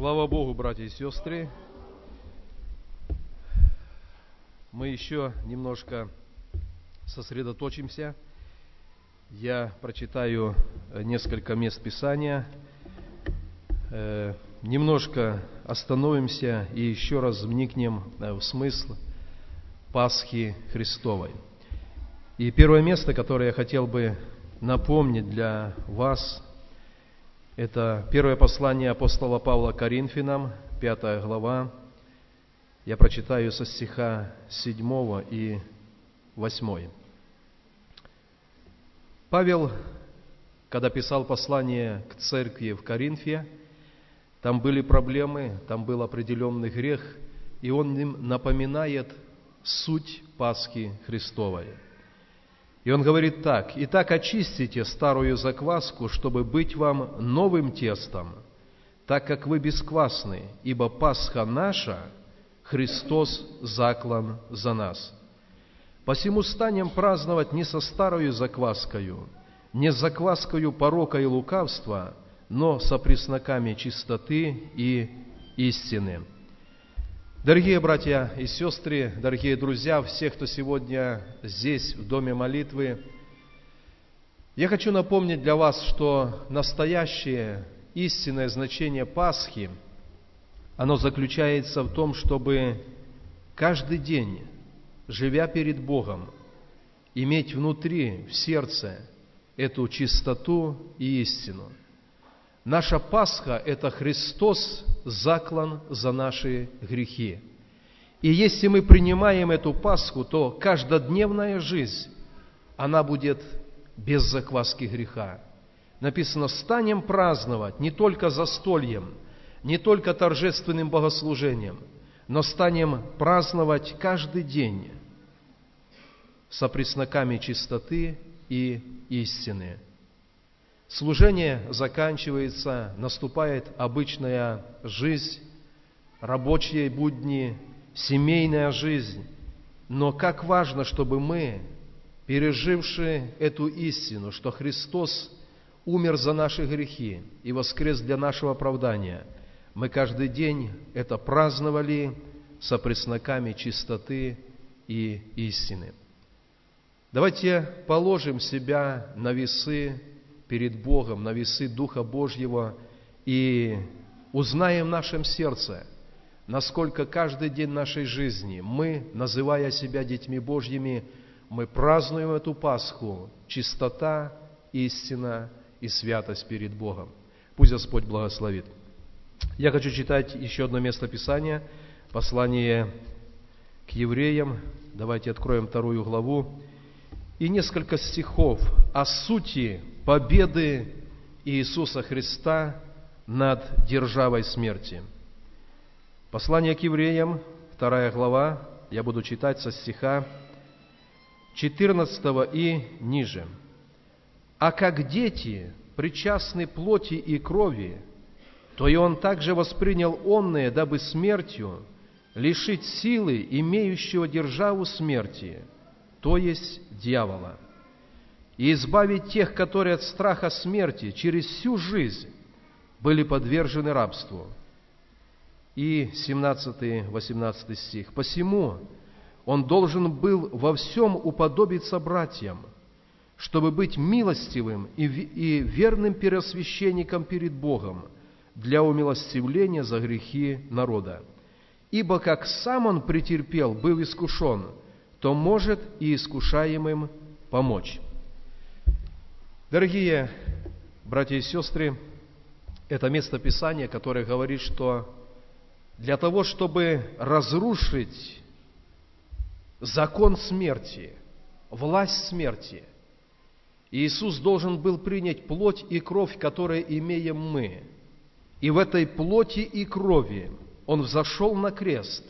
Слава Богу, братья и сестры. Мы еще немножко сосредоточимся. Я прочитаю несколько мест Писания, э, немножко остановимся и еще раз вникнем э, в смысл Пасхи Христовой. И первое место, которое я хотел бы напомнить для вас – это первое послание апостола Павла Коринфянам, пятая глава. Я прочитаю со стиха 7 и 8. Павел, когда писал послание к церкви в Коринфе, там были проблемы, там был определенный грех, и он им напоминает суть Пасхи Христовой – и он говорит так, «Итак очистите старую закваску, чтобы быть вам новым тестом, так как вы бесквасны, ибо Пасха наша, Христос заклан за нас. Посему станем праздновать не со старою закваскою, не с закваскою порока и лукавства, но со пресноками чистоты и истины». Дорогие братья и сестры, дорогие друзья, все, кто сегодня здесь, в Доме молитвы, я хочу напомнить для вас, что настоящее истинное значение Пасхи, оно заключается в том, чтобы каждый день, живя перед Богом, иметь внутри, в сердце, эту чистоту и истину – Наша Пасха – это Христос заклан за наши грехи. И если мы принимаем эту Пасху, то каждодневная жизнь, она будет без закваски греха. Написано, станем праздновать не только застольем, не только торжественным богослужением, но станем праздновать каждый день со пресноками чистоты и истины – Служение заканчивается, наступает обычная жизнь, рабочие будни, семейная жизнь. Но как важно, чтобы мы, пережившие эту истину, что Христос умер за наши грехи и воскрес для нашего оправдания, мы каждый день это праздновали со пресноками чистоты и истины. Давайте положим себя на весы перед Богом на весы Духа Божьего и узнаем в нашем сердце, насколько каждый день нашей жизни мы, называя себя детьми Божьими, мы празднуем эту Пасху, чистота, истина и святость перед Богом. Пусть Господь благословит. Я хочу читать еще одно место Писания, послание к евреям. Давайте откроем вторую главу. И несколько стихов о сути победы Иисуса Христа над державой смерти. Послание к евреям, вторая глава, я буду читать со стиха 14 и ниже. «А как дети причастны плоти и крови, то и он также воспринял онное, дабы смертью лишить силы имеющего державу смерти, то есть дьявола» и избавить тех, которые от страха смерти через всю жизнь были подвержены рабству. И 17-18 стих. «Посему он должен был во всем уподобиться братьям, чтобы быть милостивым и верным первосвященником перед Богом для умилостивления за грехи народа. Ибо как сам он претерпел, был искушен, то может и искушаемым помочь». Дорогие братья и сестры, это место Писания, которое говорит, что для того, чтобы разрушить закон смерти, власть смерти, Иисус должен был принять плоть и кровь, которые имеем мы. И в этой плоти и крови Он взошел на крест.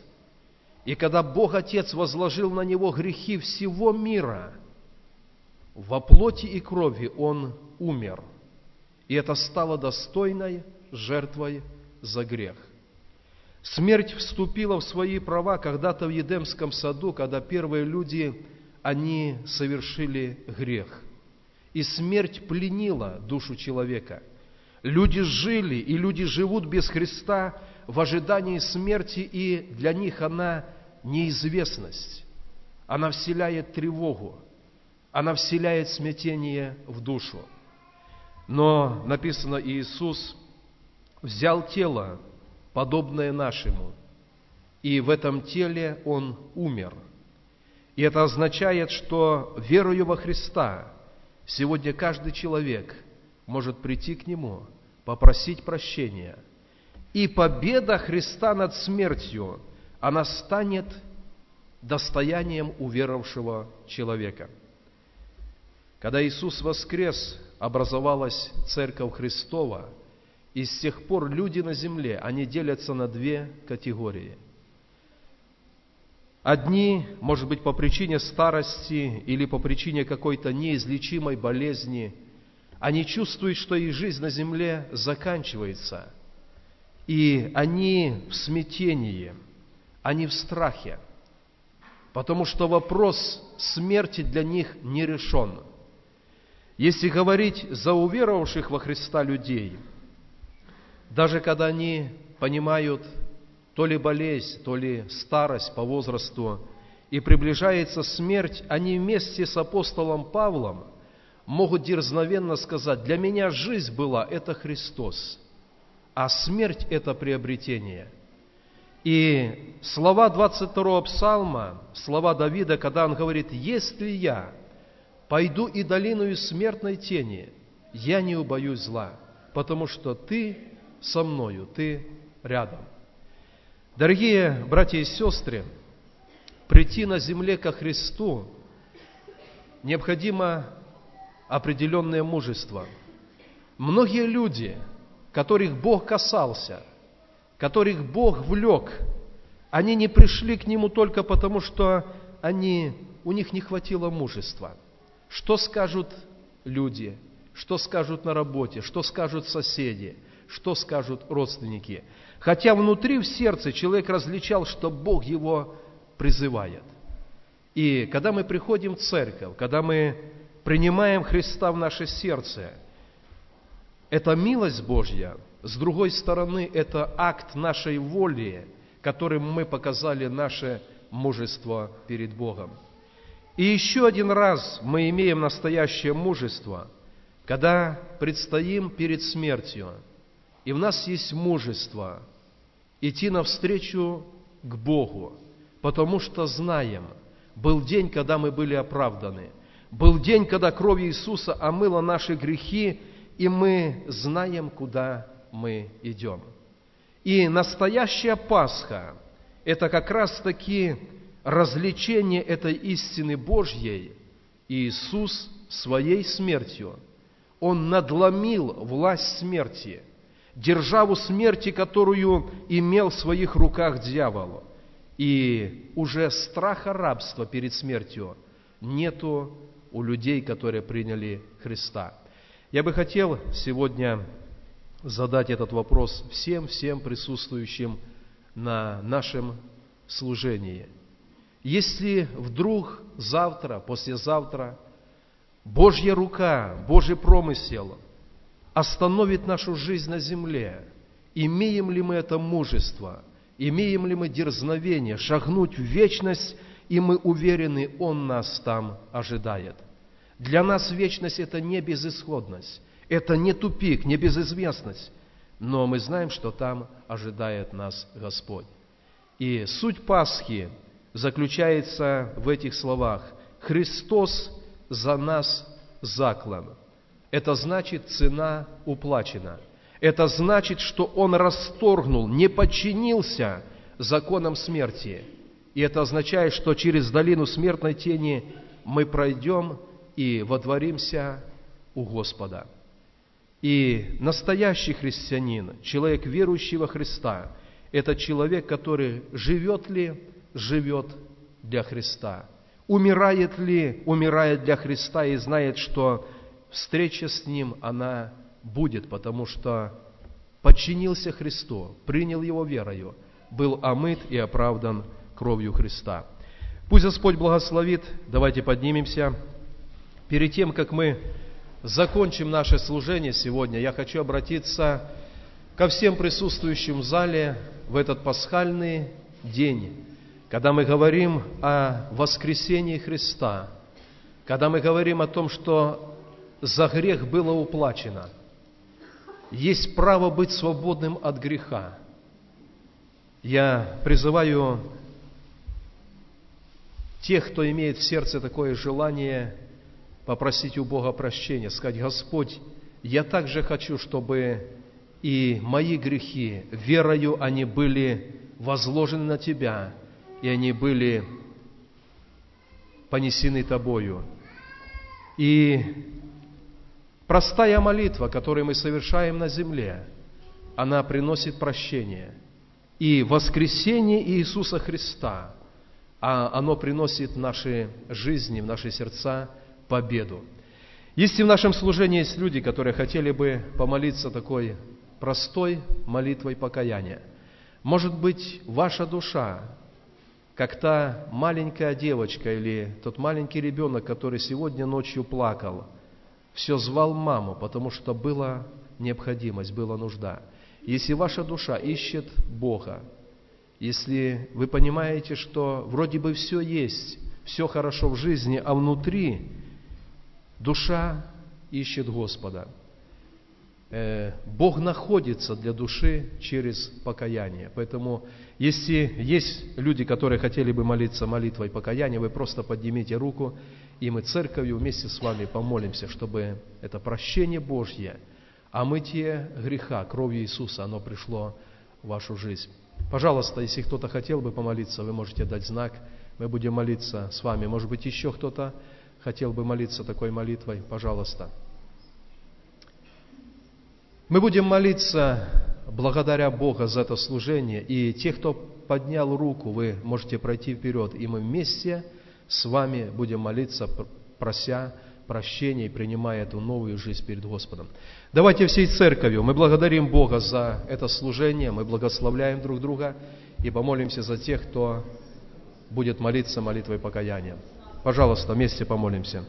И когда Бог Отец возложил на Него грехи всего мира – во плоти и крови Он умер, и это стало достойной жертвой за грех. Смерть вступила в свои права когда-то в Едемском саду, когда первые люди, они совершили грех. И смерть пленила душу человека. Люди жили и люди живут без Христа в ожидании смерти, и для них она неизвестность. Она вселяет тревогу, она вселяет смятение в душу. Но написано, Иисус взял тело, подобное нашему, и в этом теле Он умер. И это означает, что верою во Христа сегодня каждый человек может прийти к Нему, попросить прощения. И победа Христа над смертью, она станет достоянием уверовавшего человека. Когда Иисус воскрес, образовалась Церковь Христова, и с тех пор люди на земле, они делятся на две категории. Одни, может быть, по причине старости или по причине какой-то неизлечимой болезни, они чувствуют, что их жизнь на земле заканчивается, и они в смятении, они в страхе, потому что вопрос смерти для них не решен – если говорить за уверовавших во Христа людей, даже когда они понимают то ли болезнь, то ли старость по возрасту, и приближается смерть, они вместе с апостолом Павлом могут дерзновенно сказать, для меня жизнь была – это Христос, а смерть – это приобретение. И слова 22 псалма, слова Давида, когда он говорит, «Если я Пойду и долину смертной тени, я не убоюсь зла, потому что Ты со мною, Ты рядом. Дорогие братья и сестры, прийти на земле ко Христу необходимо определенное мужество. Многие люди, которых Бог касался, которых Бог влек, они не пришли к Нему только потому, что они, у них не хватило мужества – что скажут люди, что скажут на работе, что скажут соседи, что скажут родственники. Хотя внутри в сердце человек различал, что Бог его призывает. И когда мы приходим в церковь, когда мы принимаем Христа в наше сердце, это милость Божья, с другой стороны, это акт нашей воли, которым мы показали наше мужество перед Богом. И еще один раз мы имеем настоящее мужество, когда предстоим перед смертью, и в нас есть мужество идти навстречу к Богу, потому что знаем, был день, когда мы были оправданы, был день, когда кровь Иисуса омыла наши грехи, и мы знаем, куда мы идем. И настоящая Пасха – это как раз-таки развлечение этой истины Божьей Иисус своей смертью, Он надломил власть смерти, державу смерти, которую имел в своих руках дьявол. И уже страха рабства перед смертью нету у людей, которые приняли Христа. Я бы хотел сегодня задать этот вопрос всем-всем присутствующим на нашем служении – если вдруг завтра, послезавтра Божья рука, Божий промысел остановит нашу жизнь на земле, имеем ли мы это мужество, имеем ли мы дерзновение шагнуть в вечность, и мы уверены, Он нас там ожидает. Для нас вечность – это не безысходность, это не тупик, не безызвестность, но мы знаем, что там ожидает нас Господь. И суть Пасхи заключается в этих словах. Христос за нас заклан. Это значит, цена уплачена. Это значит, что Он расторгнул, не подчинился законам смерти. И это означает, что через долину смертной тени мы пройдем и водворимся у Господа. И настоящий христианин, человек, верующий во Христа, это человек, который живет ли живет для Христа? Умирает ли, умирает для Христа и знает, что встреча с Ним, она будет, потому что подчинился Христу, принял Его верою, был омыт и оправдан кровью Христа. Пусть Господь благословит. Давайте поднимемся. Перед тем, как мы закончим наше служение сегодня, я хочу обратиться ко всем присутствующим в зале в этот пасхальный день, когда мы говорим о воскресении Христа, когда мы говорим о том, что за грех было уплачено, есть право быть свободным от греха. Я призываю тех, кто имеет в сердце такое желание попросить у Бога прощения, сказать, Господь, я также хочу, чтобы и мои грехи, верою они были возложены на Тебя, и они были понесены Тобою. И простая молитва, которую мы совершаем на земле, она приносит прощение. И воскресение Иисуса Христа, а оно приносит в наши жизни, в наши сердца победу. Если в нашем служении есть люди, которые хотели бы помолиться такой простой молитвой покаяния, может быть, ваша душа, как та маленькая девочка или тот маленький ребенок, который сегодня ночью плакал, все звал маму, потому что была необходимость, была нужда. Если ваша душа ищет Бога, если вы понимаете, что вроде бы все есть, все хорошо в жизни, а внутри душа ищет Господа – Э, Бог находится для души через покаяние. Поэтому, если есть люди, которые хотели бы молиться молитвой покаяния, вы просто поднимите руку, и мы церковью вместе с вами помолимся, чтобы это прощение Божье, а греха кровью Иисуса, оно пришло в вашу жизнь. Пожалуйста, если кто-то хотел бы помолиться, вы можете дать знак, мы будем молиться с вами. Может быть, еще кто-то хотел бы молиться такой молитвой, пожалуйста. Мы будем молиться благодаря Бога за это служение. И те, кто поднял руку, вы можете пройти вперед. И мы вместе с вами будем молиться, прося прощения и принимая эту новую жизнь перед Господом. Давайте всей церковью мы благодарим Бога за это служение, мы благословляем друг друга и помолимся за тех, кто будет молиться молитвой покаяния. Пожалуйста, вместе помолимся.